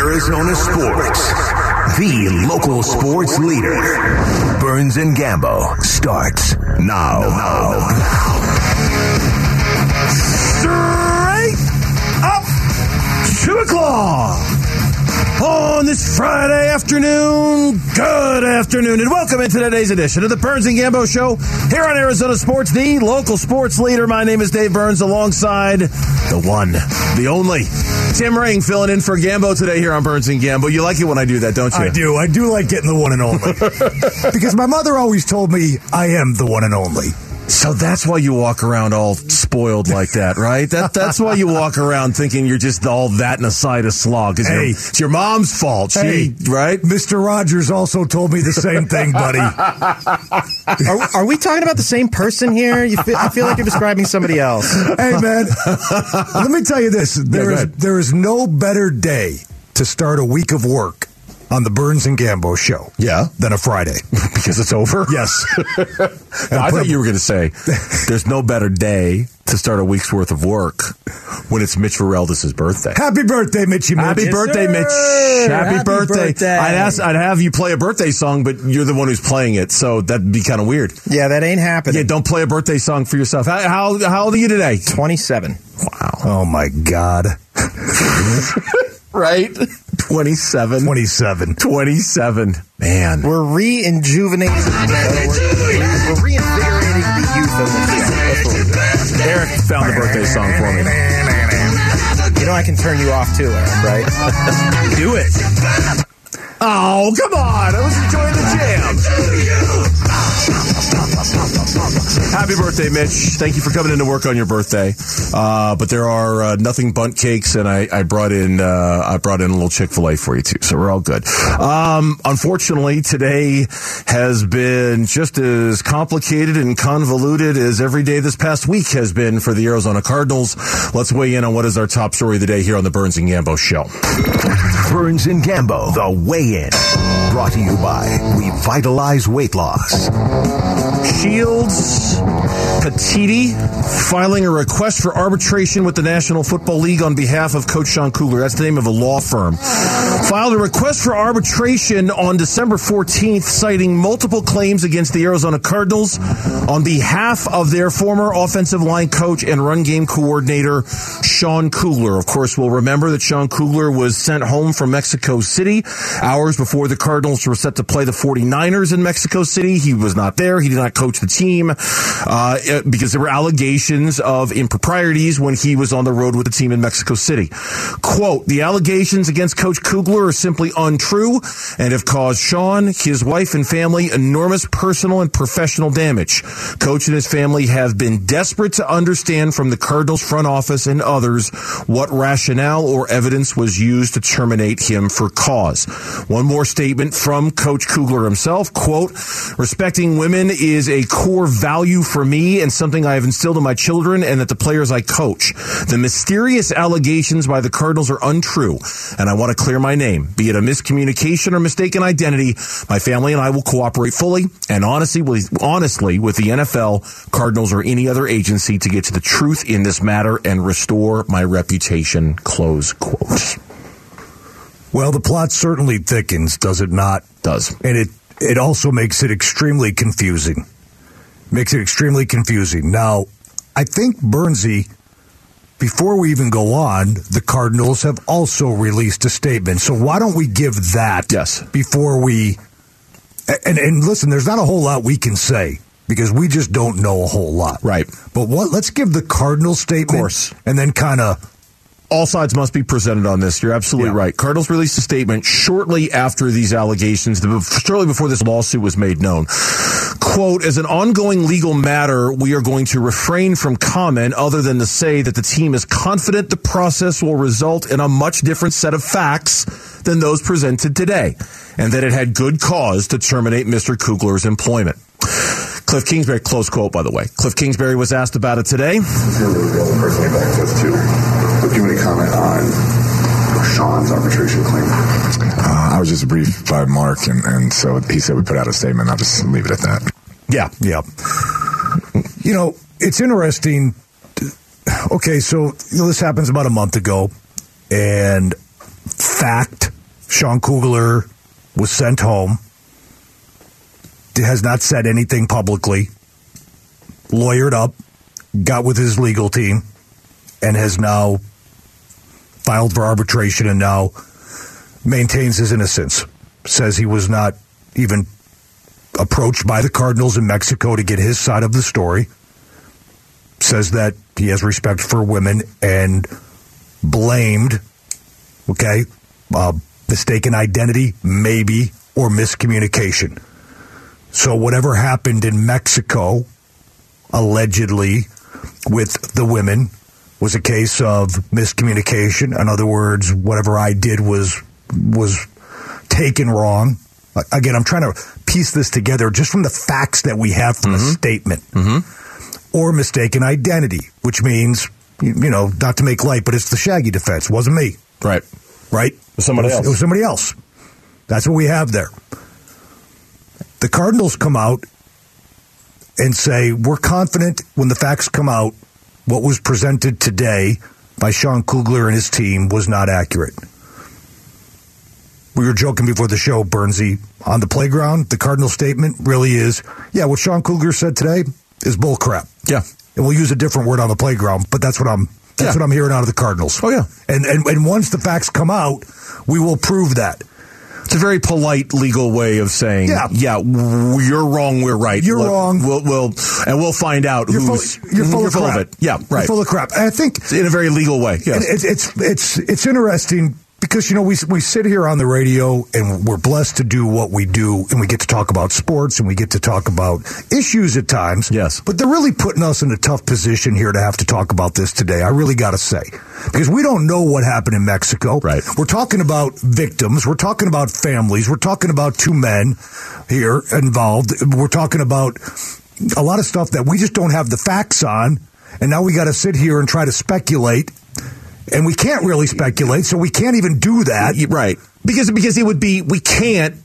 Arizona sports. The local sports leader. Burns and Gambo starts now. Straight up two o'clock on this Friday afternoon. Good afternoon, and welcome into today's edition of the Burns and Gambo Show here on Arizona Sports, the local sports leader. My name is Dave Burns, alongside the one, the only. Tim Ring filling in for Gambo today here on Burns and Gambo. You like it when I do that, don't you? I do. I do like getting the one and only. because my mother always told me I am the one and only. So that's why you walk around all spoiled like that, right? That that's why you walk around thinking you're just all that and a side of slog. Hey, your, it's your mom's fault. She, Hey. right? Mr. Rogers also told me the same thing, buddy. Are, are we talking about the same person here? You feel, I feel like you're describing somebody else. hey, man. Let me tell you this: there go is there is no better day to start a week of work on the Burns and Gambo show. Yeah. than a Friday. Because it's over. Yes. I thought you were going to say there's no better day to start a week's worth of work when it's Mitch Vareldis' birthday. Happy birthday, Mitchy. Mitch. Happy Yes, birthday, sir. Mitch! Happy, Happy birthday. birthday. I'd ask, I'd have you play a birthday song, but you're the one who's playing it, so that'd be kind of weird. Yeah, that ain't happening. Yeah, don't play a birthday song for yourself. How how, how old are you today? 27. Wow. Oh my God, Right? 27. twenty-seven. 27. Man. We're re-injuvenating. We're, we're reinvigorating the youth of this show. That's what we're doing. Eric found the birthday song for me. You know I can turn you off too, Aaron, right? Do it. Oh, come on. I was enjoying the jam. Happy birthday, Mitch. Thank you for coming into work on your birthday. Uh, but there are uh, nothing Bundt cakes, and I, I brought in uh, I brought in a little Chick fil A for you too. So we're all good. Um, unfortunately, today has been just as complicated and convoluted as every day this past week has been for the Arizona Cardinals. Let's weigh in on what is our top story of the day here on the Burns and Gambo Show. Burns and Gambo, the weigh-in. Brought to you by Revitalize Weight Loss. Shields Petiti filing a request for arbitration with the National Football League on behalf of Coach Sean Kugler. That's the name of a law firm. Filed a request for arbitration on December 14th, citing multiple claims against the Arizona Cardinals on behalf of their former offensive line coach and run game coordinator, Sean Kugler. Of course, we'll remember that Sean Kugler was sent home from Mexico City hours before the Cardinals were set to play the 49ers in Mexico City. He was not there. He did not coach the team uh, because there were allegations of improprieties when he was on the road with the team in Mexico City. Quote, the allegations against Coach Kugler are simply untrue and have caused Sean, his wife, and family enormous personal and professional damage. Coach and his family have been desperate to understand from the Cardinals front office and others what rationale or evidence was used to terminate him for cause. One more statement from Coach Kugler himself, quote, respecting women is a core value for me and something I have instilled in my children and that the players I coach. The mysterious allegations by the Cardinals are untrue, and I want to clear my name. Be it a miscommunication or mistaken identity, my family and I will cooperate fully and honestly with, honestly with the NFL, Cardinals, or any other agency to get to the truth in this matter and restore my reputation. Close quote. Well, the plot certainly thickens, does it not? Does. And it it also makes it extremely confusing. Makes it extremely confusing. Now, I think Bernsey, before we even go on, the Cardinals have also released a statement. So why don't we give that Yes. before we and and listen, there's not a whole lot we can say because we just don't know a whole lot. Right. But what let's give the Cardinal statement course. and then kind of all sides must be presented on this. You're absolutely Yeah. right. Cardinals released a statement shortly after these allegations, shortly before this lawsuit was made known. Quote, as an ongoing legal matter, we are going to refrain from comment other than to say that the team is confident the process will result in a much different set of facts than those presented today, and that it had good cause to terminate Mr. Kugler's employment. Cliff Kingsbury, close quote, by the way. Cliff Kingsbury was asked about it today. You're really the only person get back to us too. But do you want to comment on Sean's arbitration claim? Uh, I was just briefed by Mark, and, and so he said we put out a statement. I'll just leave it at that. Yeah. Yeah. You know, it's interesting. Okay, so you know, this happens about a month ago, and fact Sean Kugler was sent home. Has not said anything publicly. Lawyered up, got with his legal team, and has now filed for arbitration and now maintains his innocence. Says he was not even approached by the Cardinals in Mexico to get his side of the story. Says that he has respect for women and blamed, okay, uh, mistaken identity, maybe, or miscommunication. So whatever happened in Mexico, allegedly, with the women was a case of miscommunication. In other words, whatever I did was was taken wrong. Again, I'm trying to piece this together just from the facts that we have from mm-hmm. a statement. Mm-hmm. Or mistaken identity, which means, you know, not to make light, but it's the Shaggy defense. It wasn't me. Right. Right? somebody it was, else. It was somebody else. That's what we have there. The Cardinals come out and say, we're confident when the facts come out, what was presented today by Sean Kugler and his team was not accurate. We were joking before the show, Bernsey, on the playground. The Cardinal statement really is, yeah, what Sean Kugler said today is bullcrap. Yeah. And we'll use a different word on the playground, but that's what I'm that's yeah. what I'm hearing out of the Cardinals. Oh yeah. And, and and once the facts come out, we will prove that. It's a very polite legal way of saying, yeah, yeah, you're wrong, we're right. You're wrong. We'll, we'll, and we'll find out you're who's full, you're full, you're of, full crap. of it. Yeah, right. You're full of crap. And I think in a very legal way. Yeah, it's it's it's it's interesting because you know we we sit here on the radio and we're blessed to do what we do and we get to talk about sports and we get to talk about issues at times. Yes. But they're really putting us in a tough position here to have to talk about this today. I really got to say. Because we don't know what happened in Mexico. Right. We're talking about victims, we're talking about families, we're talking about two men here involved. We're talking about a lot of stuff that we just don't have the facts on. And now we got to sit here and try to speculate and we can't really speculate, so we can't even do that. Right. Because because it would be we can't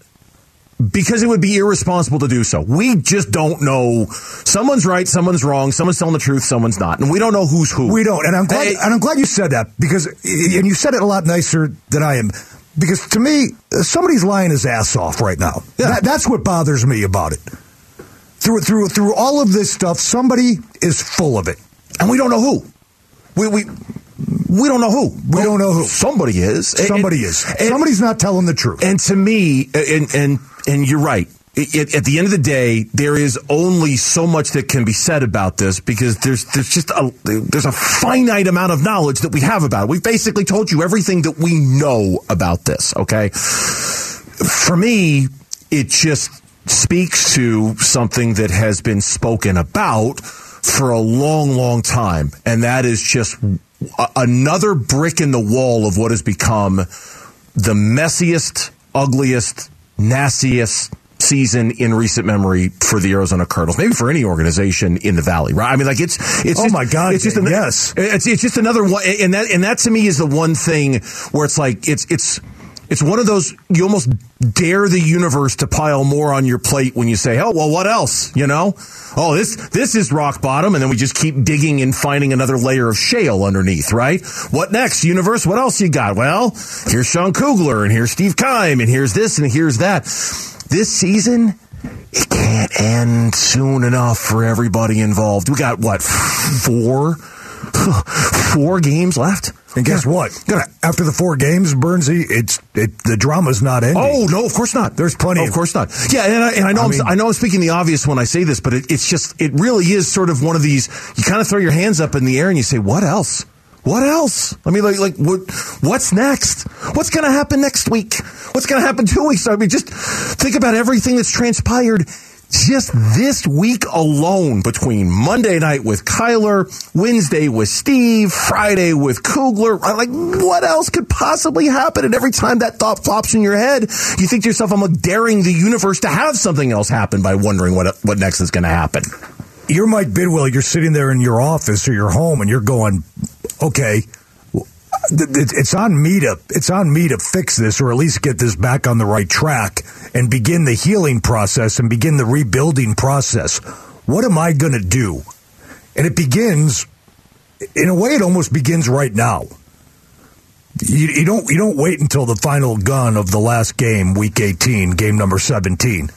because it would be irresponsible to do so. We just don't know. Someone's right, someone's wrong, someone's telling the truth, someone's not, and we don't know who's who. We don't, and I'm glad, hey, and I'm glad you said that because, and you said it a lot nicer than I am. Because to me, somebody's lying his ass off right now. Yeah. That, that's what bothers me about it. Through through through all of this stuff, somebody is full of it, and we don't know who. We we we don't know who. We don't know who. Somebody is. Somebody and, is. And, Somebody's not telling the truth. And to me, and and and you're right. It, at the end of the day, there is only so much that can be said about this because there's there's just a there's a finite amount of knowledge that we have about it. We've basically told you everything that we know about this. Okay, for me, it just speaks to something that has been spoken about for a long, long time, and that is just another brick in the wall of what has become the messiest, ugliest, nastiest season in recent memory for the Arizona Cardinals, maybe for any organization in the Valley, right? I mean, like it's it's oh just, my god, it's just an, yes, it's it's just another one, and that and that to me is the one thing where it's like it's it's it's one of those you almost dare the universe to pile more on your plate when you say, "Oh, well, what else?" You know, "Oh, this this is rock bottom," and then we just keep digging and finding another layer of shale underneath, right? What next, universe? What else you got? Well, here's Sean Kugler, and here's Steve Keim, and here's this, and here's that. This season, it can't end soon enough for everybody involved. We got what four four games left. And guess yeah. what? After the four games, Bernsey, it's it, the drama's not ending. Oh no, of course not. There's plenty. Oh, of course not. Yeah, and I, and I know I, mean, I know I'm speaking the obvious when I say this, but it, it's just it really is sort of one of these. You kind of throw your hands up in the air and you say, "What else? What else? I mean, like, like what? What's next? What's going to happen next week? What's going to happen two weeks? I mean, just think about everything that's transpired just this week alone between Monday night with Kyler, Wednesday with Steve, Friday with Kugler. Like, what else could possibly happen? And every time that thought pops in your head, you think to yourself, I'm like daring the universe to have something else happen by wondering what, what next is going to happen. You're Mike Bidwill. You're sitting there in your office or your home and you're going, okay, it's on me to it's on me to fix this or at least get this back on the right track and begin the healing process and begin the rebuilding process. What am I going to do? And it begins in a way it almost begins right now. You, you don't you don't wait until the final gun of the last game, week 18, game number 17.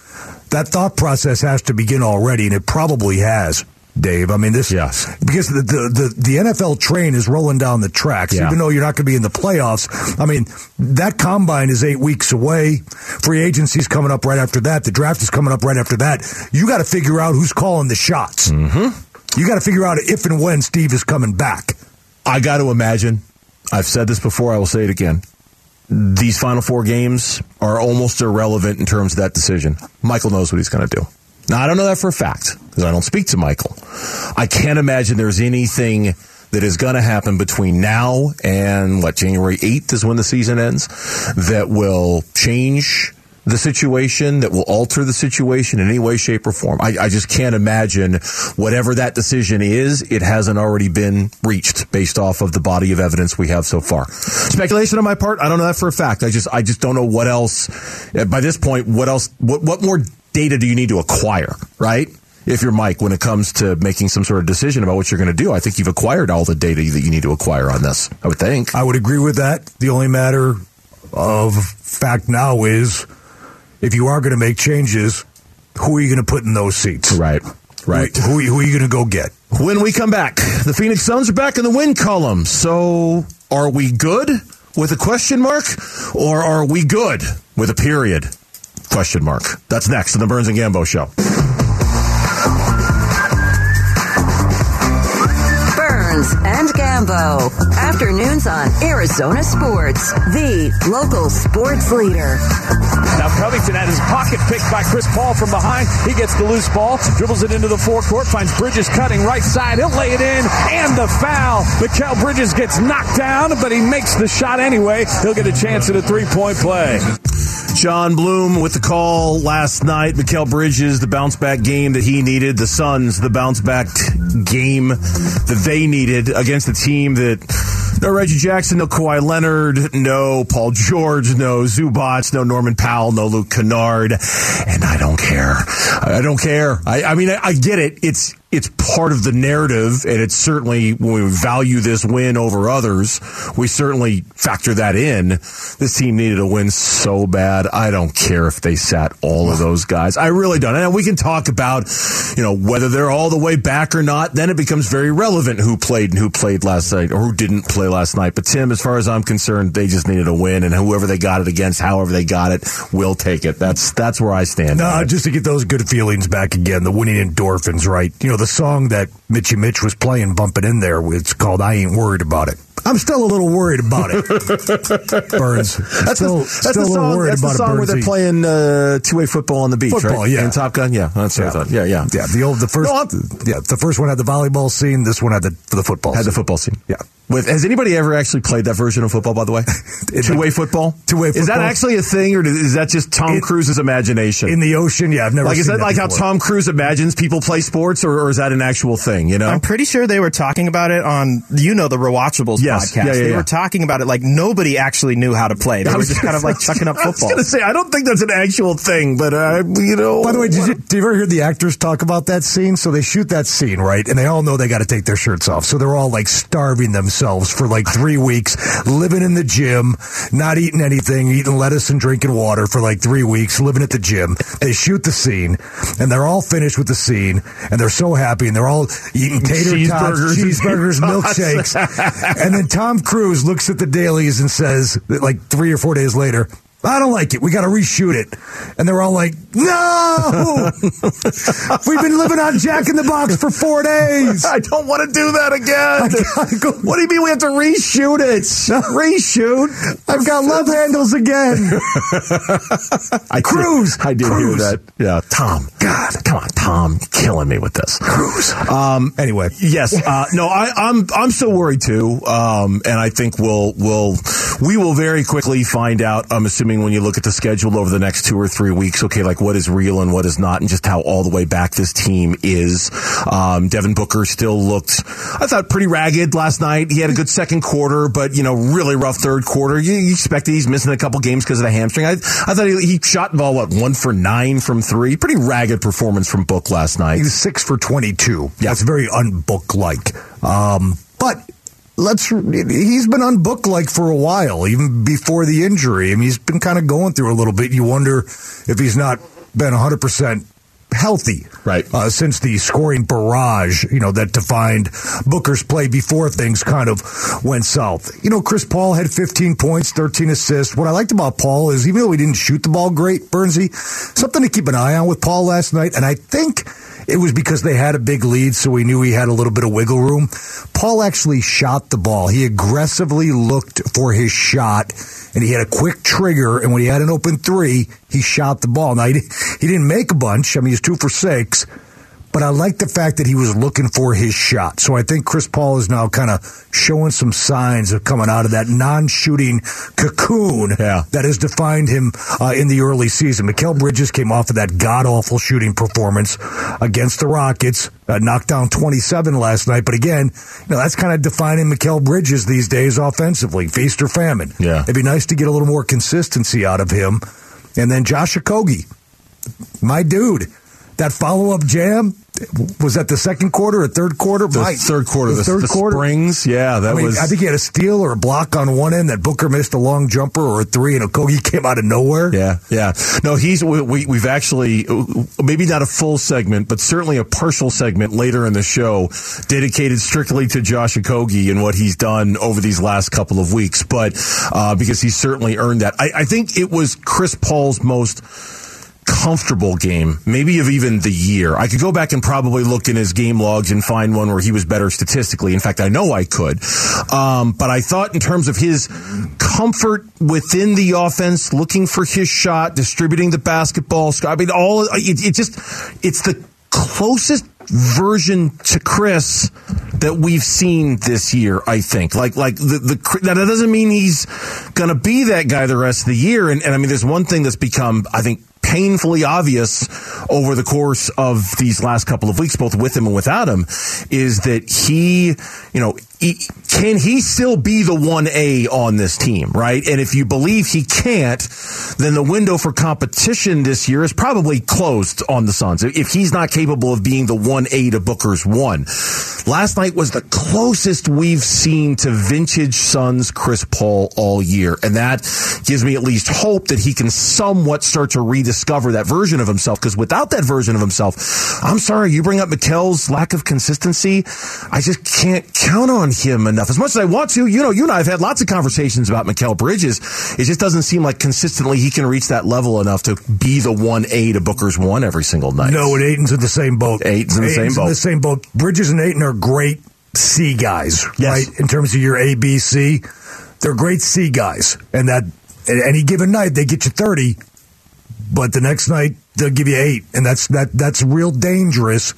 That thought process has to begin already, and it probably has. Dave, I mean this. Yes. because the the, the, the NFL train is rolling down the tracks. Yeah. Even though you're not going to be in the playoffs, I mean that combine is eight weeks away. Free agency's coming up right after that. The draft is coming up right after that. You got to figure out who's calling the shots. Mm-hmm. You got to figure out if and when Steve is coming back. I got to imagine. I've said this before. I will say it again. These final four games are almost irrelevant in terms of that decision. Michael knows what he's going to do. Now, I don't know that for a fact because I don't speak to Michael. I can't imagine there's anything that is going to happen between now and what January 8th is when the season ends that will change the situation, that will alter the situation in any way, shape, or form. I, I just can't imagine whatever that decision is, it hasn't already been reached based off of the body of evidence we have so far. Speculation on my part, I don't know that for a fact. I just, I just don't know what else, by this point, what else, what, what more data do you need to acquire, right? If you're Mike, when it comes to making some sort of decision about what you're going to do, I think you've acquired all the data that you need to acquire on this. I would think. I would agree with that. The only matter of fact now is if you are going to make changes, who are you going to put in those seats? Right. Right. Who, who, who are you going to go get? When we come back, the Phoenix Suns are back in the win column. So are we good with a question mark or are we good with a period? Question mark. That's next on the Burns and Gambo show. Burns and Gambo. Afternoons on Arizona Sports, the local sports leader. Now Covington had his pocket picked by Chris Paul from behind. He gets the loose ball, dribbles it into the forecourt, finds Bridges cutting right side. He'll lay it in, and the foul. Mikal Bridges gets knocked down, but he makes the shot anyway. He'll get a chance at a three-point play. Jon Bloom with the call last night. Mikal Bridges, the bounce back game that he needed. The Suns, the bounce back game that they needed against a team that no Reggie Jackson, no Kawhi Leonard, no Paul George, no Zubac, no Norman Powell, no Luke Kennard, and I don't care. I don't care. I, I mean, I, I get it. It's it's part of the narrative, and it's certainly when we value this win over others, we certainly factor that in. This team needed a win so bad. I don't care if they sat all of those guys. I really don't. And we can talk about, you know, whether they're all the way back or not. Then it becomes very relevant who played and who played last night or who didn't play last night. But Tim, as far as I'm concerned, they just needed a win, and whoever they got it against, however they got it, will take it. That's that's where I stand. No, just to get those good feelings back again, the winning endorphins, right? You know, the song that Mitchy Mitch was playing, bumping in there, it's called I Ain't Worried About It. I'm still a little worried about it. Burns. That's still, the, that's still the a little song, worried that's the about song it, where they're playing uh, two way football on the beach, Football, right? yeah. In Top Gun, yeah. That's what I thought. Yeah, yeah. Yeah, the old, the first, No, yeah, the first one had the volleyball scene. This one had the the football. Had the scene. football scene. Yeah. With has anybody ever actually played that version of football? By the way, two way football. Two-way football. Is that actually a thing, or is that just Tom It- Cruise's imagination? in the ocean. Yeah, I've never. like, is seen that like how. Tom Cruise imagines people play sports, or, or is that an actual thing? You know, I'm pretty sure they were talking about it on, you know, the Rewatchables Yes. podcast. Yeah, yeah, they yeah. were talking about it like nobody actually knew how to play. They were was just kind of like chucking up football. I was gonna say I don't think that's an actual thing, but uh, you know. By the way, did you, did you ever hear the actors talk about that scene? So they shoot that scene, right? And they all know they got to take their shirts off. So they're all like starving themselves for like three weeks, living in the gym, not eating anything, eating lettuce and drinking water for like three weeks, living at the gym. They shoot the scene, and they're all finished with the scene, and they're so happy, and they're all eating tater tots, Cheeseburgers. cheeseburgers, milkshakes. and then Tom Cruise looks at the dailies and says, like three or four days later, I don't like it. We got to reshoot it. And they're all like, no! We've been living on Jack in the Box for four days. I don't want to do that again. Go- What do you mean we have to reshoot it? reshoot? I've got love handles again. I Cruise. Did, I did hear that. Yeah, Tom. God, come on, Tom, you're killing me with this. Cruise. Um, Anyway. yes, uh, no, I, I'm I'm still worried too, um, and I think we'll we'll we will very quickly find out. I'm assuming when you look at the schedule over the next two or three weeks, okay, like what is real and what is not, and just how all the way back this team is. Um, Devin Booker still looked, I thought, pretty ragged last night. He had a good second quarter, but you know, really rough third quarter. You, you expected he's missing a couple games because of the hamstring. I, I thought he, he shot ball what one for nine from three. Pretty ragged performance from Book last night. He was six for 22. That's very unbook like. Um, but let's he's been unbooked like for a while, even before the injury. I mean, he's been kind of going through a little bit. You wonder if he's not been 100 percent healthy, right? Uh, since the scoring barrage, you know, that defined Booker's play before things kind of went south. You know, Chris Paul had 15 points, 13 assists. What I liked about Paul is even though he didn't shoot the ball great, Bernsey, something to keep an eye on with Paul last night, and I think it was because they had a big lead, so we knew he had a little bit of wiggle room. Paul actually shot the ball. He aggressively looked for his shot, and he had a quick trigger. And when he had an open three, he shot the ball. Now, he, he didn't make a bunch. I mean, he's two for six, but I like the fact that he was looking for his shot. So I think Chris Paul is now kind of showing some signs of coming out of that non-shooting cocoon yeah. that has defined him uh, in the early season. Mikal Bridges came off of that god-awful shooting performance against the Rockets, uh, knocked down 27 last night. But again, you know, that's kind of defining Mikal Bridges these days offensively, feast or famine. Yeah. It'd be nice to get a little more consistency out of him. And then Josh Okogie, my dude that follow up jam was that the second quarter or third quarter? The third quarter, the, third the quarter. Springs, yeah, that I mean, was. I think he had a steal or a block on one end that Booker missed a long jumper or a three, and Okogie came out of nowhere. Yeah, yeah. No, he's we, we we've actually maybe not a full segment, but certainly a partial segment later in the show dedicated strictly to Josh Okogie and what he's done over these last couple of weeks. But uh, because he's certainly earned that, I, I think it was Chris Paul's most comfortable game, maybe of even the year. I could go back and probably look in his game logs and find one where he was better statistically. In fact, I know I could. Um, but I thought in terms of his comfort within the offense, looking for his shot, distributing the basketball. I mean, all it, it just it's the closest version to Chris that we've seen this year. I think, like, like the the now that doesn't mean he's to be that guy the rest of the year. And, and I mean, there's one thing that's become, I think, painfully obvious over the course of these last couple of weeks, both with him and without him, is that he, you know, can he still be the 1A on this team, right? And if you believe he can't, then the window for competition this year is probably closed on the Suns. If he's not capable of being the 1A to Booker's 1. Last night was the closest we've seen to vintage Suns Chris Paul all year. And that gives me at least hope that he can somewhat start to rediscover that version of himself. Because without that version of himself, I'm sorry, you bring up Mikal's lack of consistency. I just can't count on him enough. As much as I want to, you know, you and I have had lots of conversations about Mikal Bridges. It just doesn't seem like consistently he can reach that level enough to be the one A to Booker's one every single night. No, and Ayton's in the same boat. Ayton's in the same boat. In the same boat. Bridges and Ayton are great C guys, Yes. right? In terms of your A, B, C, they're great C guys, and that any given night they get you thirty, but the next night they'll give you eight, and that's that that's real dangerous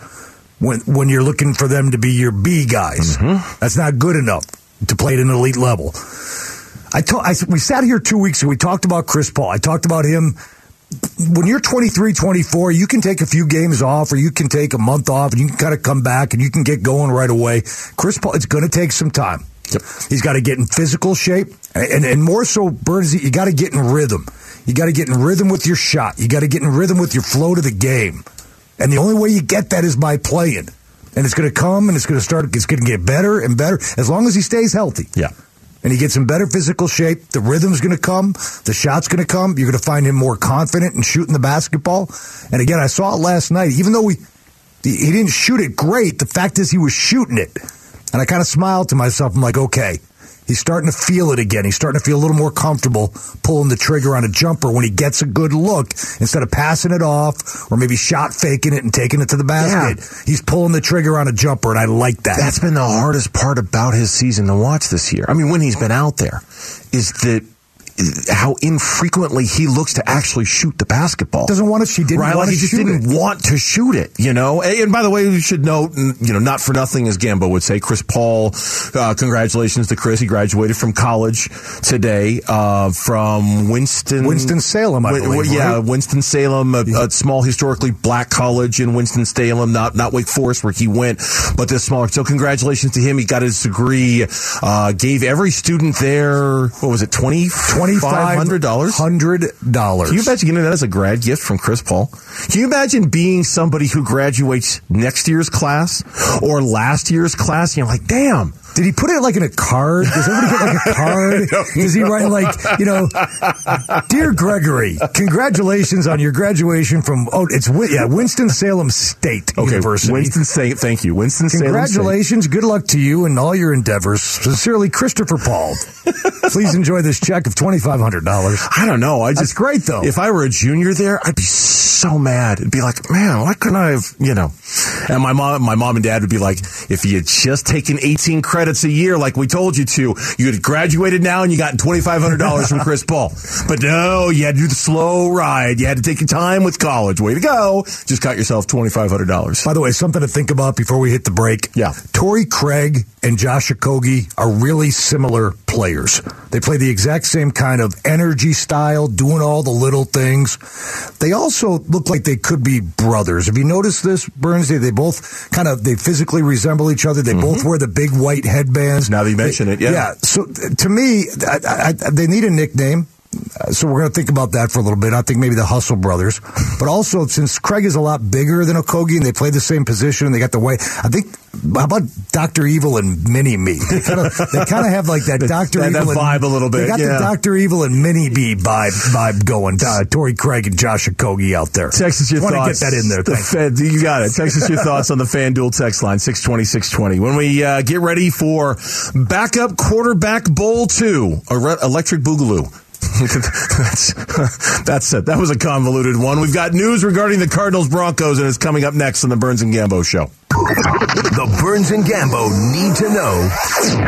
when when you're looking for them to be your B guys. Mm-hmm. That's not good enough to play at an elite level. I, ta- I we sat here two weeks ago. We talked about Chris Paul. I talked about him when you're 23, 24, you can take a few games off or you can take a month off and you can kind of come back and you can get going right away. Chris Paul, it's going to take some time. He's got to get in physical shape and, and more so, Burns, you got to get in rhythm. You got to get in rhythm with your shot. You got to get in rhythm with your flow to the game. And the only way you get that is by playing. And it's going to come and it's going to start, it's going to get better and better as long as he stays healthy Yeah. and he gets in better physical shape. The rhythm's going to come. The shot's going to come. You're going to find him more confident in shooting the basketball. And again, I saw it last night. Even though we, he didn't shoot it great, the fact is he was shooting it. And I kind of smiled to myself. I'm like, okay, he's starting to feel it again. He's starting to feel a little more comfortable pulling the trigger on a jumper when he gets a good look instead of passing it off or maybe shot faking it and taking it to the basket. He's pulling the trigger on a jumper, and I like that. That's been the hardest part about his season to watch this year. I mean, when he's been out there, is that how infrequently he looks to actually shoot the basketball. doesn't want to. She didn't right, want like to he just shoot didn't it. want to shoot it, you know. And, by the way, we should note, you know, not for nothing, as Gambo would say, Chris Paul. Uh, congratulations to Chris. He graduated from college today uh, from Winston Winston Salem, I believe, Yeah, right? Winston Salem, a, a small historically black college in Winston Salem, not not Wake Forest where he went, but this smaller. So congratulations to him. He got his degree. Uh, gave every student there what was it twenty Twenty-five hundred dollars. Hundred dollars. Can you imagine getting that as a grad gift from Chris Paul? Can you imagine being somebody who graduates next year's class or last year's class? And you're like, damn, Did he put it like in a card? Does everybody get like a card? Does he write like, you know, Dear Gregory, congratulations on your graduation from, oh, it's, yeah, Winston-Salem State Okay, University. Winston Salem. Thank you, Winston Salem. Congratulations. Good luck to you and all your endeavors. Sincerely, Christopher Paul. Please enjoy this check of $2,500. I don't know. I That's great, though. If I were a junior there, I'd be so mad. It'd be like, man, why couldn't I have, you know? And my mom, my mom and dad would be like, if you had just taken 18 credits a year, like we told you to, you had graduated now and you got $2,500 from Chris Paul. But no, you had to do the slow ride. You had to take your time with college. Way to go! Just got yourself $2,500. By the way, something to think about before we hit the break. Yeah. Torrey Craig and Josh Okogie are really similar players. They play the exact same kind of energy style, doing all the little things. They also look like they could be brothers. Have you noticed this, Burns? They, they both kind of they physically resemble each other. They mm-hmm. both wear the big white headbands. Now that you mention it, yeah. Yeah. So to me, I, I, I, they need a nickname. So we're going to think about that for a little bit. I think maybe the Hustle Brothers, but also since Craig is a lot bigger than Okogie and they play the same position and they got the way. I think how about Doctor Evil and Mini Me? They kind of they kind of have like that Doctor That- that Evil and- vibe a little bit. They got yeah. the Doctor Evil and Mini Me vibe vibe going. Uh, Torrey Craig and Josh Okogie out there. Text us your Want thoughts. get that in there. The. Fed, you got it. Text us your thoughts on the FanDuel text line, 620, 620. When we uh, get ready for backup quarterback bowl two, a re- electric boogaloo. That's, that's it. That was a convoluted one. We've got news regarding the Cardinals Broncos, and it's coming up next on the Burns and Gambo show. The Burns and Gambo need to know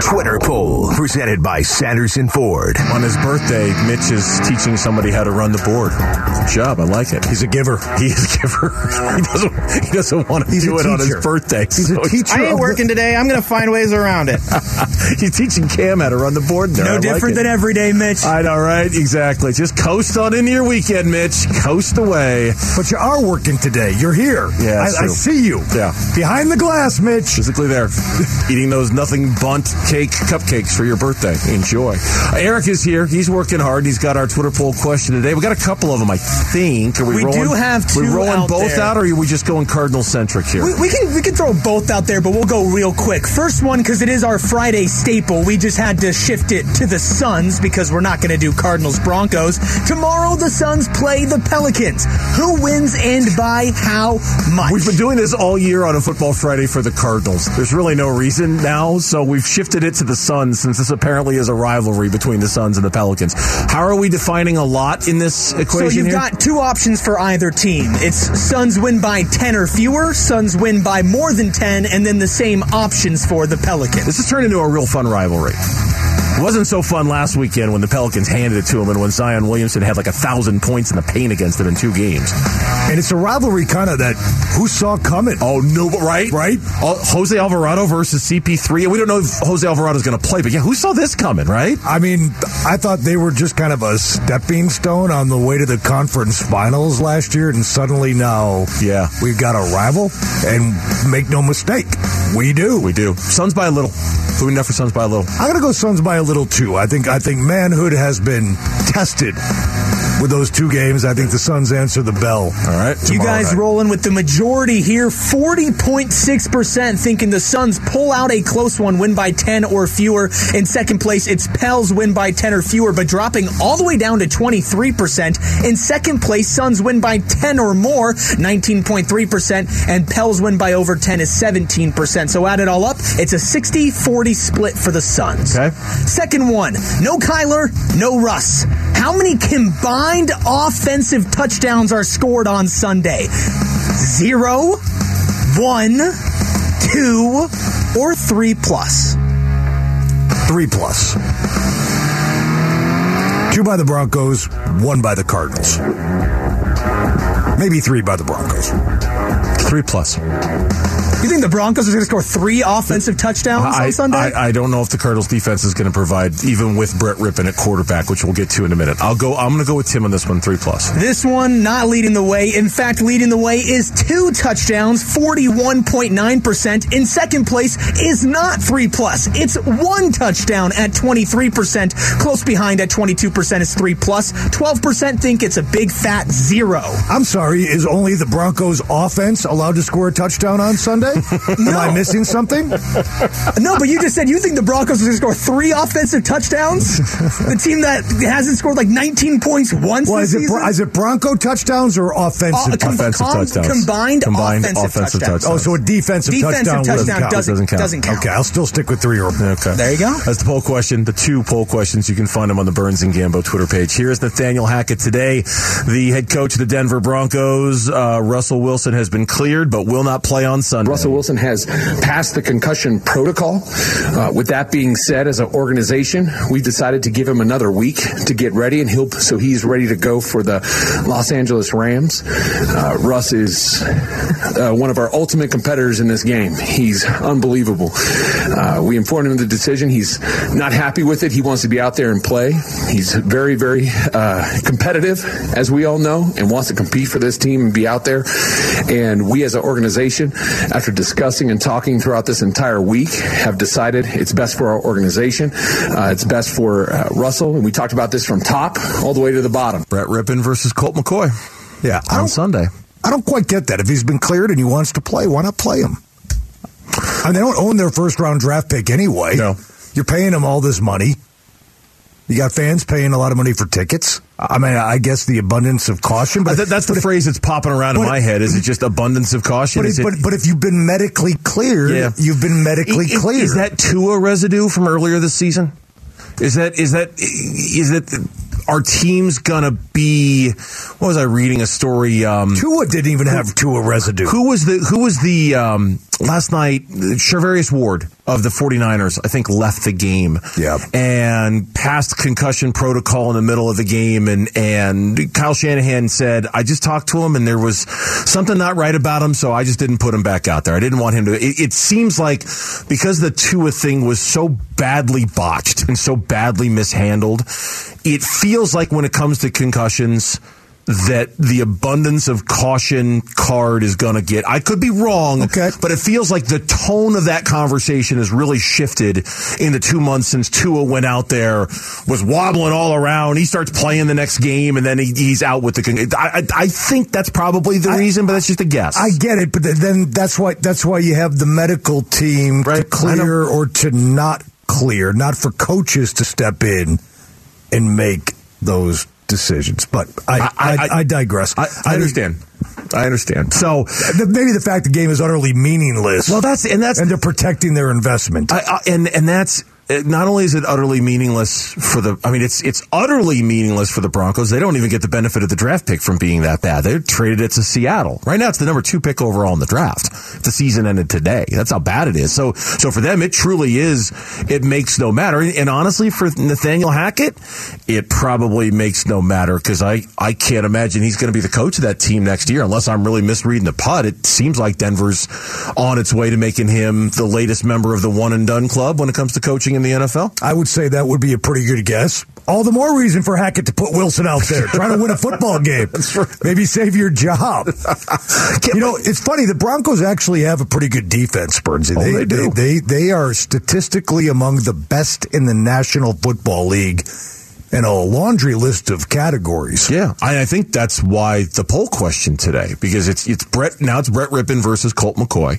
Twitter poll presented by Sanderson Ford. On his birthday, Mitch is teaching somebody how to run the board. Good job. I like it. He's a giver. He is a giver. he doesn't. He doesn't want to He's do a it on his teacher. birthday. He's a teacher. I of ain't the- working today. I'm going to find ways around it. He's teaching Cam how to run the board. There. No like different it. than every day, Mitch. I know, right? Exactly. Just coast on into your weekend, Mitch. Coast away. But you are working today. You're here. Yeah, I, it's I see you. Yeah. Behind the glass, Mitch. Physically there, eating those nothing Bundt cake cupcakes for your birthday. Enjoy. Eric is here. He's working hard. He's got our Twitter poll question today. We got a couple of them, I think. Are we, We rolling? do have we two rolling out both there. out, or are we just going Cardinal centric here? We, we can we can throw both out there, but we'll go real quick. First one because it is our Friday staple. We just had to shift it to the Suns because we're not going to do Cardinals Broncos tomorrow. The Suns play the Pelicans. Who wins and by how much? We've been doing this all year on a Football Friday for the Cardinals. There's really no reason now, so we've shifted it to the Suns since this apparently is a rivalry between the Suns and the Pelicans. How are we defining a lot in this equation So you've here? got two options for either team. It's Suns win by 10 or fewer, Suns win by more than 10, and then the same options for the Pelicans. this has turned into a real fun rivalry. It wasn't so fun last weekend when the Pelicans handed it to him and when Zion Williamson had like a thousand points in the paint against them in two games. And it's a rivalry kind of that who saw coming. Oh no, right, Right? Oh, Jose Alvarado versus CP3. And We don't know if Jose Alvarado is going to play, but yeah, who saw this coming, right? I mean, I thought they were just kind of a stepping stone on the way to the conference finals last year, and suddenly now, Yeah. we've got a rival. And make no mistake, we do. We do. Suns by a little. Who enough for Suns by a little? I'm gonna go Suns by a little too. I think I think manhood has been tested with those two games. I think the Suns answer the bell. All right. You guys night. rolling with the majority here. 40.6% thinking the Suns pull out a close one, win by 10 or fewer. In second place, it's Pels win by 10 or fewer, but dropping all the way down to 23%. In second place, Suns win by 10 or more, 19.3%, and Pels win by over 10 is 17%. So add it all up, it's a 60 40 split for the Suns. Okay. Second one, no Kyler, no Russ. How many combined offensive touchdowns are scored on Sunday? Zero, one, two, or three plus? Three plus. Two by the Broncos, one by the Cardinals. Maybe three by the Broncos. Three plus. You think the Broncos are going to score three offensive touchdowns I, on Sunday? I, I don't know if the Cardinals defense is going to provide, even with Brett Rypien at quarterback, which we'll get to in a minute. I'll go. I'm going to go with Tim on this one. Three plus. This one not leading the way. In fact, leading the way is two touchdowns, 41.9%. In second place is not three plus. It's one touchdown at 23%. Close behind at 22% is three plus. 12% think it's a big fat zero. I'm sorry, is only the Broncos offense allowed to score a touchdown on Sunday? Say? Am I missing something? No, but you just said you think the Broncos are going to score three offensive touchdowns. the team that hasn't scored like 19 points once Well, this is it, season. Is it Bronco touchdowns or offensive? Uh, com- Offensive com- touchdowns. Combined, Combined offensive, offensive touchdowns. oh, so a defensive, Defensive touchdown, touchdown count. doesn't, Doesn't count. doesn't count. Okay, I'll still stick with three or Okay. There you go. That's the poll question, the two poll questions. You can find them on the Burns and Gambo Twitter page. Here's Nathaniel Hackett today. The head coach of the Denver Broncos, uh, Russell Wilson, has been cleared but will not play on Sunday. Russell Wilson has passed the concussion protocol. Uh, with that being said, as an organization, we've decided to give him another week to get ready, and he'll so he's ready to go for the Los Angeles Rams. Uh, Russ is uh, one of our ultimate competitors in this game. He's unbelievable. Uh, we informed him of the decision. He's not happy with it. He wants to be out there and play. He's very, very uh, competitive, as we all know, and wants to compete for this team and be out there. And we, as an organization, after discussing and talking throughout this entire week, have decided it's best for our organization. Uh, it's best for uh, Russell, and we talked about this from top all the way to the bottom. Brett Rypien versus Colt McCoy Yeah, on don't, Sunday. I don't quite get that. If he's been cleared and he wants to play, why not play him? I mean, they don't own their first round draft pick anyway. No. You're paying him all this money. You got fans paying a lot of money for tickets. I mean, I guess the abundance of caution, but that's the phrase that's popping around in my head. Is it just abundance of caution? But, it, it, but, but if you've been medically cleared, Yeah. you've been medically I- I- cleared. Is that Tua residue from earlier this season? Is that is that is that our team's gonna be? What was I reading a story? Um, Tua didn't even have Tua residue. who was the who was the um, last night? Charvarius Ward of the 49ers, I think, left the game. Yeah. and passed concussion protocol in the middle of the game, and and Kyle Shanahan said, I just talked to him, and there was something not right about him, so I just didn't put him back out there. I didn't want him to. It, it seems like because the Tua thing was so badly botched and so badly mishandled, it feels like when it comes to concussions that the abundance of caution card is going to get. I could be wrong, Okay. but it feels like the tone of that conversation has really shifted in the two months since Tua went out there, was wobbling all around. He starts playing the next game, and then he, he's out with the. con- I, I, I think that's probably the reason, but that's just a guess. I get it, but then that's why that's why you have the medical team Right, to clear or to not clear, not for coaches to step in and make those decisions. But I I, I, I- digress. I, I understand. I understand. So, The- Maybe the fact the game is utterly meaningless. well, that's and that's and they're protecting their investment. I, I, and and that's uh, not only is it utterly meaningless for the. I mean, it's it's utterly meaningless for the Broncos. They don't even get the benefit of the draft pick from being that bad. They traded it to Seattle. Right now, it's the number two pick overall in the draft. If the season ended today, that's how bad it is. So so for them, it truly is. It makes no matter. And honestly, for Nathaniel Hackett, it probably makes no matter because I I can't imagine he's going to be the coach of that team next year unless I'm really misreading the putt. It seems like Denver's on its way to making him the latest member of the one and done club when it comes to coaching in the NFL. I would say that would be a pretty good guess. All the more reason for Hackett to put Wilson out there, trying to win a football game. Maybe save your job. you know, it's funny. The Broncos actually have a pretty good defense, Burnsy. Oh, they do. They, they, they are statistically among the best in the National Football League in a laundry list of categories. Yeah, I, I think that's why the poll question today because it's it's Brett now it's Brett Rypien versus Colt McCoy.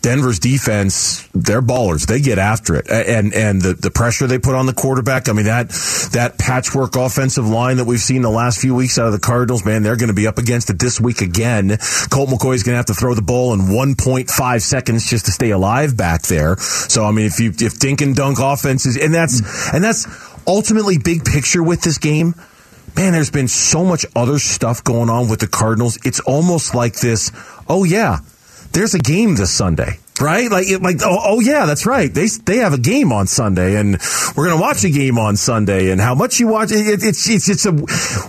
Denver's defense, they're ballers. They get after it, and and the, the pressure they put on the quarterback. I mean that that patchwork offensive line that we've seen the last few weeks out of the Cardinals, man, they're going to be up against it this week again. Colt McCoy's going to have to throw the ball in 1.5 seconds just to stay alive back there. So I mean, if you if dink and dunk offenses, and that's and that's ultimately big picture with this game man, there's been so much other stuff going on with the Cardinals. It's almost like this. Oh yeah, there's a game this Sunday, right? Like, it, like oh, oh yeah, that's right. They they have a game on Sunday, and we're gonna watch a game on Sunday. And how much you watch? It, it's it's it's a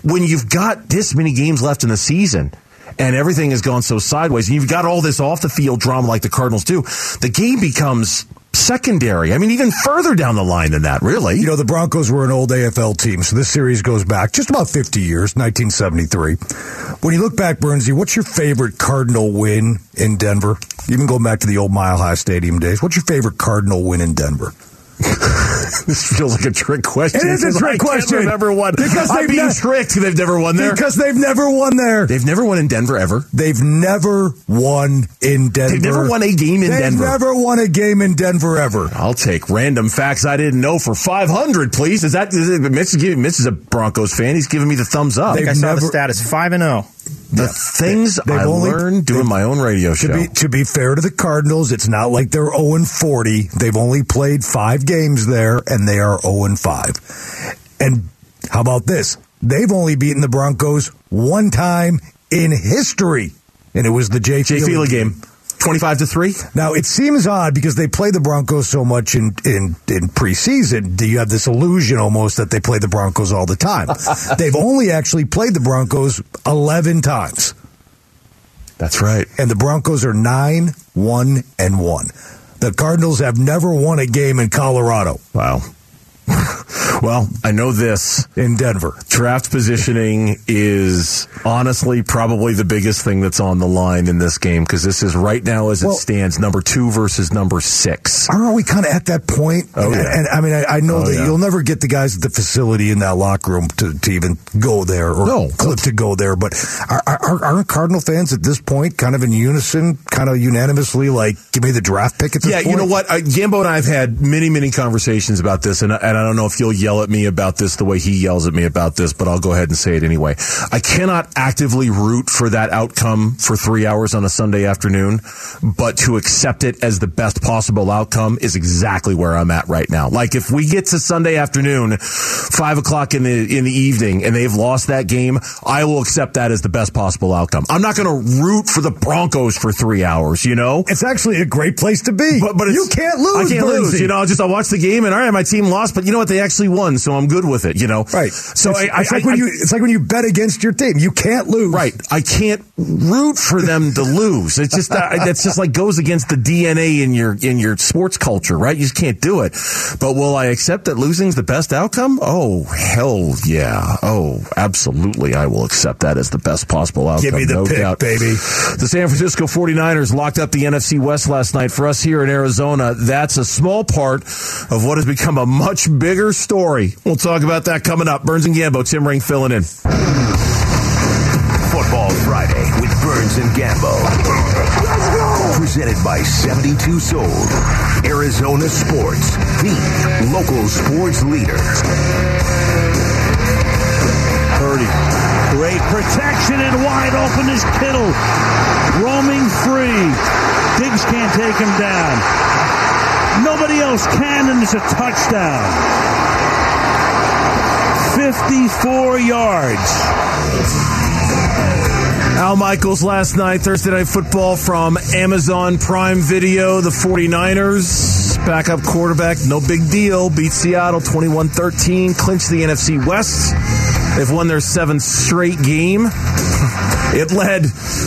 when you've got this many games left in the season. And everything has gone so sideways, and you've got all this off the field drama like the Cardinals do. The game becomes secondary. I mean, even further down the line than that, really. You know, the Broncos were an old AFL team, so this series goes back just about 50 years, 1973. When you look back, Burnsy, what's your favorite Cardinal win in Denver? Even going back to the old Mile High Stadium days, what's your favorite Cardinal win in Denver? this feels like a trick question. It is a trick I can't question. remember one. Because they've being ne- tricked. They've never won there. Because they've never won there. They've never won in Denver ever. They've never won in Denver. They've never won a game in They've Denver. never won a game in Denver ever. I'll take random facts I didn't know for 500, please. Is that is it, Mitch, is Mitch is a Broncos fan. He's giving me the thumbs up. I think I They've saw never- the status five and oh. The things They've I only- learned doing my own radio show. To be to be fair to the Cardinals, it's not like they're 0 and 40. They've only played five games there, and they are 0 and 5. And how about this? They've only beaten the Broncos one time in history, and it was the Jay Jay Feely game. 25 to 3? Now it seems odd because they play the Broncos so much in, in, in preseason. Do you have this illusion almost that they play the Broncos all the time? They've only actually played the Broncos eleven times. That's right. And the Broncos are nine, one, and one. The Cardinals have never won a game in Colorado. Wow. well, I know this. In Denver. Draft positioning is honestly probably the biggest thing that's on the line in this game because this is right now as it stands number two versus number six. Aren't we kind of at that point? Oh, and, yeah. and I mean, I, I know Oh, that yeah. you'll never get the guys at the facility in that locker room to, to even go there or No. Cliff to go there. But are, are, aren't Cardinal fans at this point kind of in unison, kind of unanimously like, give me the draft pick at this Yeah, point? you know what? I, Gambo and I have had many, many conversations about this, and, I- and I don't know if you'll yell at me about this the way he yells at me about this, but I'll go ahead and say it anyway. I cannot actively root for that outcome for three hours on a Sunday afternoon, but to accept it as the best possible outcome is exactly where I'm at right now. Like if we get to Sunday afternoon, five o'clock in the in the evening, and they've lost that game, I will accept that as the best possible outcome. I'm not going to root for the Broncos for three hours, you know. It's actually a great place to be. But, but it's- you can't lose. I can't lose. You know, I'll just I watch the game and all right, my team lost, but you know what? They actually won, so I'm good with it. You know, Right. So it's, I, I, it's like I- when you it's like when you bet against your team. You can't lose. Right. I can't root for them to lose. It's just uh, that's just like goes against the DNA in your in your sports culture, right? You just can't do it. But will I accept that losing's the best outcome? Oh, hell yeah. Oh, absolutely. I will accept that as the best possible outcome. Give me the no pick, doubt. baby. The San Francisco 49ers locked up the NFC West last night. For us here in Arizona, that's a small part of what has become a much bigger story. We'll talk about that coming up. Burns and Gambo, Tim Ring filling in. Football Friday with Burns and Gambo. Presented by 72 Sold. Arizona Sports, the local sports leader. Purdy. Great protection and wide open is Kittle. Roaming free. Diggs can't take him down. Nobody else can, and it's a touchdown. 54 yards. Al Michaels last night, Thursday Night Football from Amazon Prime Video. The 49ers, backup quarterback, no big deal, beat Seattle 21 13, clinched the NFC West. They've won their seventh straight game. It led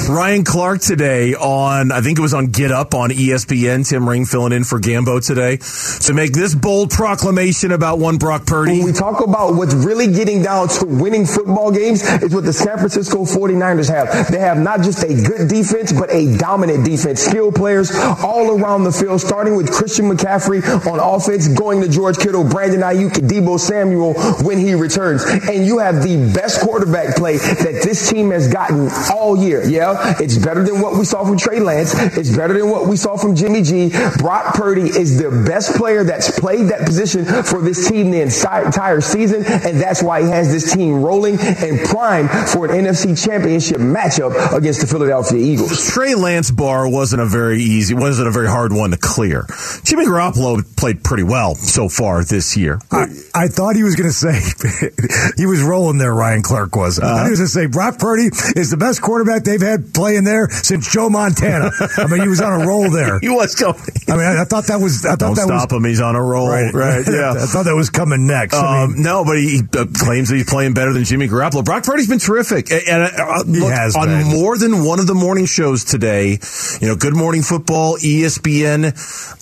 Ryan Clark today on, I think it was on Get Up on ESPN, Tim Ring filling in for Gambo today, to make this bold proclamation about one Brock Purdy. When we talk about what's really getting down to winning football games, is what the San Francisco 49ers have. They have not just a good defense, but a dominant defense. Skilled players all around the field, starting with Christian McCaffrey on offense, going to George Kittle, Brandon Aiyuk, Deebo Samuel when he returns. And you have the best quarterback play that this team has gotten all year. Yeah, it's better than what we saw from Trey Lance. It's better than what we saw from Jimmy G. Brock Purdy is the best player that's played that position for this team the entire entire season, and that's why he has this team rolling and primed for an NFC Championship matchup against the Philadelphia Eagles. Trey Lance bar wasn't a very easy, wasn't a very hard one to clear. Jimmy Garoppolo played pretty well so far this year. I, I thought he was going to say he was rolling there. Ryan Clark was. I thought he was going to say Brock Purdy is the best quarterback they've had playing there since Joe Montana. I mean, he was on a roll there. He was going. I mean, I, I thought that was. I thought Don't that stop was, him. He's on a roll. Right. right Yeah. I thought that was coming next. I Um, mean, no, but he uh, claims that he's playing better than Jimmy Garoppolo. Brock Purdy's been terrific, and, and uh, He has on been. more than one of the morning shows today. You know, Good Morning Football, ESPN.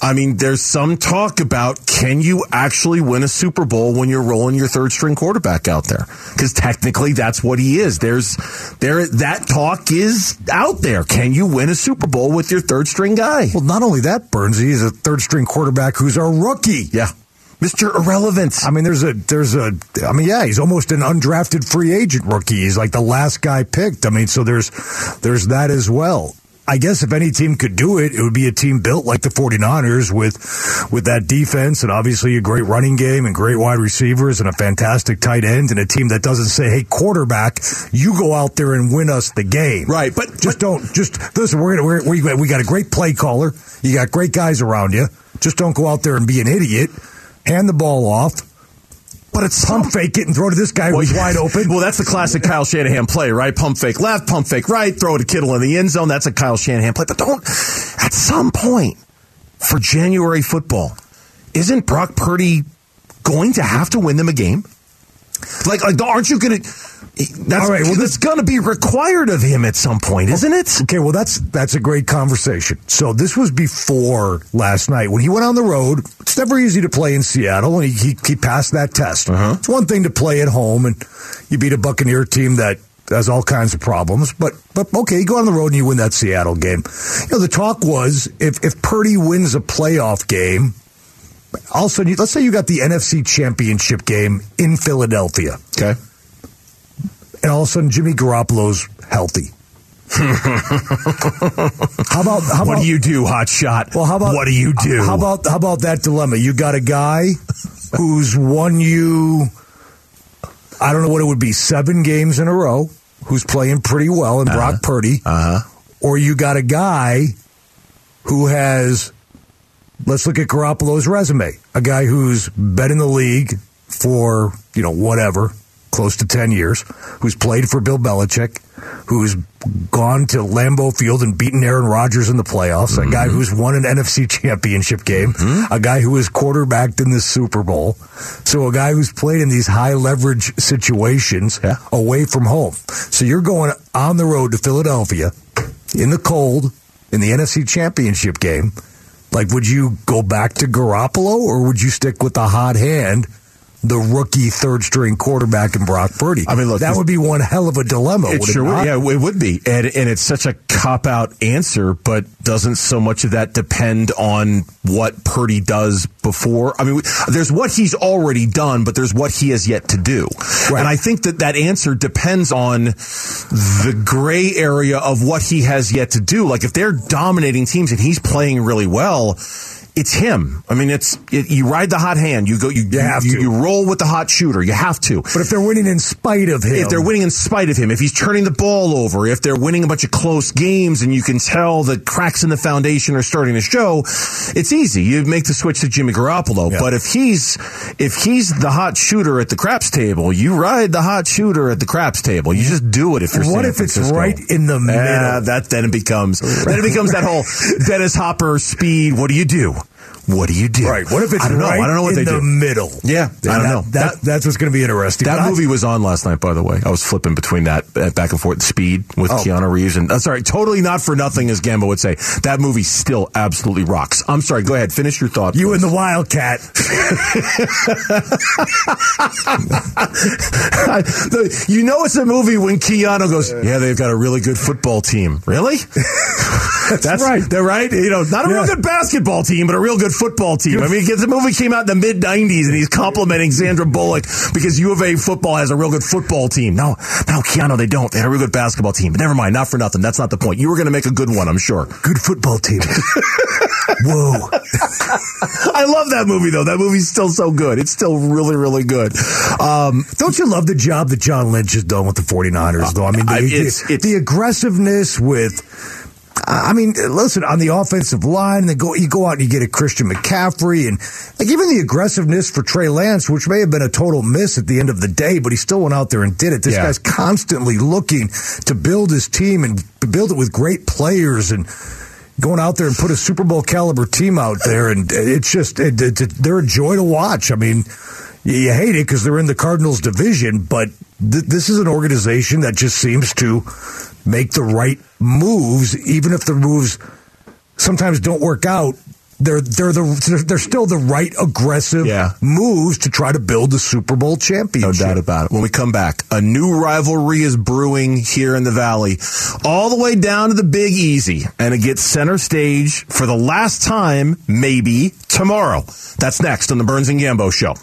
I mean, there's some talk about can you actually win a Super Bowl when you're rolling your third string quarterback out there? Because technically, that's what he is. There's there that talk is out there. Can you win a Super Bowl with your third string guy? well, not only that, Burns, is a third string quarterback who's a rookie. Yeah. Mr. Irrelevance. I mean, there's a there's a. I mean, yeah, he's almost an undrafted free agent rookie. He's like the last guy picked. I mean, so there's there's that as well. I guess if any team could do it, it would be a team built like the 49ers with with that defense and obviously a great running game and great wide receivers and a fantastic tight end and a team that doesn't say, "Hey, quarterback, you go out there and win us the game." Right, but just don't just listen. We're gonna we're, we we got a great play caller. You got great guys around you. Just don't go out there and be an idiot. Hand the ball off. But it's pump fake and throw to this guy who's wide open. Well, that's the classic Kyle Shanahan play, right? Pump fake left, pump fake right, throw to Kittle in the end zone. That's a Kyle Shanahan play. But don't, at some point for January football, isn't Brock Purdy going to have to win them a game? Like, like aren't you going to? That's, All right, well, that's going to be required of him at some point, isn't it? Okay, well that's that's a great conversation. So this was before last night when he went on the road. It's never easy to play in Seattle, and he he, he passed that test. Uh-huh. It's one thing to play at home, and you beat a Buccaneer team that has all kinds of problems. But but okay, you go on the road and you win that Seattle game. You know the talk was if if Purdy wins a playoff game. All of a sudden, you- let's say you got the NFC Championship game in Philadelphia. Okay. And all of a sudden, Jimmy Garoppolo's healthy. how about how what about do you do, hot shot? well, how about what do you do? How about how about that dilemma? You got a guy who's won you, I don't know what it would be, seven games in a row, who's playing pretty well, and Brock Purdy, uh-huh. or you got a guy who has. Let's look at Garoppolo's resume. A guy who's been in the league for you know whatever, close to ten years, who's played for Bill Belichick, who's gone to Lambeau Field and beaten Aaron Rodgers in the playoffs, a guy mm-hmm. who's won an NFC championship game, mm-hmm. a guy who was quarterbacked in the Super Bowl. So a guy who's played in these high leverage situations away from home. So you're going on the road to Philadelphia in the cold in the NFC championship game. Like, would you go back to Garoppolo or would you stick with the hot hand, the rookie third string quarterback in Brock Purdy? I mean, look, that would be one hell of a dilemma. It would sure it would. not? Yeah, it would be, and and it's such a cop out answer, but doesn't so much of that depend on what Purdy does before? I mean, there's what he's already done, but there's what he has yet to do, and I think that that answer depends on the gray area of what he has yet to do. Like if they're dominating teams and he's playing really well. It's him. I mean, it's it, you ride the hot hand. You go. You you, have you, to. you roll with the hot shooter. You have to. But if they're winning in spite of him, If they're winning in spite of him, if he's turning the ball over, if they're winning a bunch of close games and you can tell the cracks in the foundation are starting to show, it's easy. You make the switch to Jimmy Garoppolo. But if he's if he's the hot shooter at the craps table, you ride the hot shooter at the craps table. You just do it if you're What San if it's right in the middle? Ah, that then it becomes then it becomes that whole Dennis Hopper speed. What do you do? What do you do? Right. What if it's I don't know. right I don't know what in they the do. middle? Yeah, I don't that, know. That, that's what's going to be interesting. That But movie was on last night, by the way. I was flipping between that uh, back and forth, Speed with Oh. Keanu Reeves, and uh, sorry, totally not for nothing, as Gambo would say. That movie still absolutely rocks. I'm sorry. Go ahead, finish your thought. You and the Wildcat. You know it's a movie when Keanu goes, "Yeah, they've got a really good football team." Really? That's, right. They're right. You know, not a real good basketball team, but a real good football team. I mean, the movie came out in the mid '90s, and he's complimenting Sandra Bullock because U of A football has a real good football team. No, no, Keanu, they don't. They had a real good basketball team. But never mind, not for nothing. That's not the point. You were going to make a good one, I'm sure. Good football team. Whoa. I love that movie though. That movie's still so good. It's still really, really good. Um, Don't you love the job that John Lynch has done with the 49ers, though? I mean, the, I- it's- the, the aggressiveness with. I mean, listen, on the offensive line, then go, you go out and you get a Christian McCaffrey, and like even the aggressiveness for Trey Lance, which may have been a total miss at the end of the day, but he still went out there and did it. This Yeah. guy's constantly looking to build his team and build it with great players and going out there and put a Super Bowl caliber team out there, and it's just it, it, it- they're a joy to watch. I mean, you, you hate it because they're in the Cardinals division, but th- this is an organization that just seems to make the right moves, even if the moves sometimes don't work out. they're they're the they're still the right aggressive Yeah. moves to try to build the Super Bowl championship. No doubt about it. When we come back, a new rivalry is brewing here in the Valley, all the way down to the Big Easy, and it gets center stage for the last time, maybe tomorrow. That's next on the Burns and Gambo Show.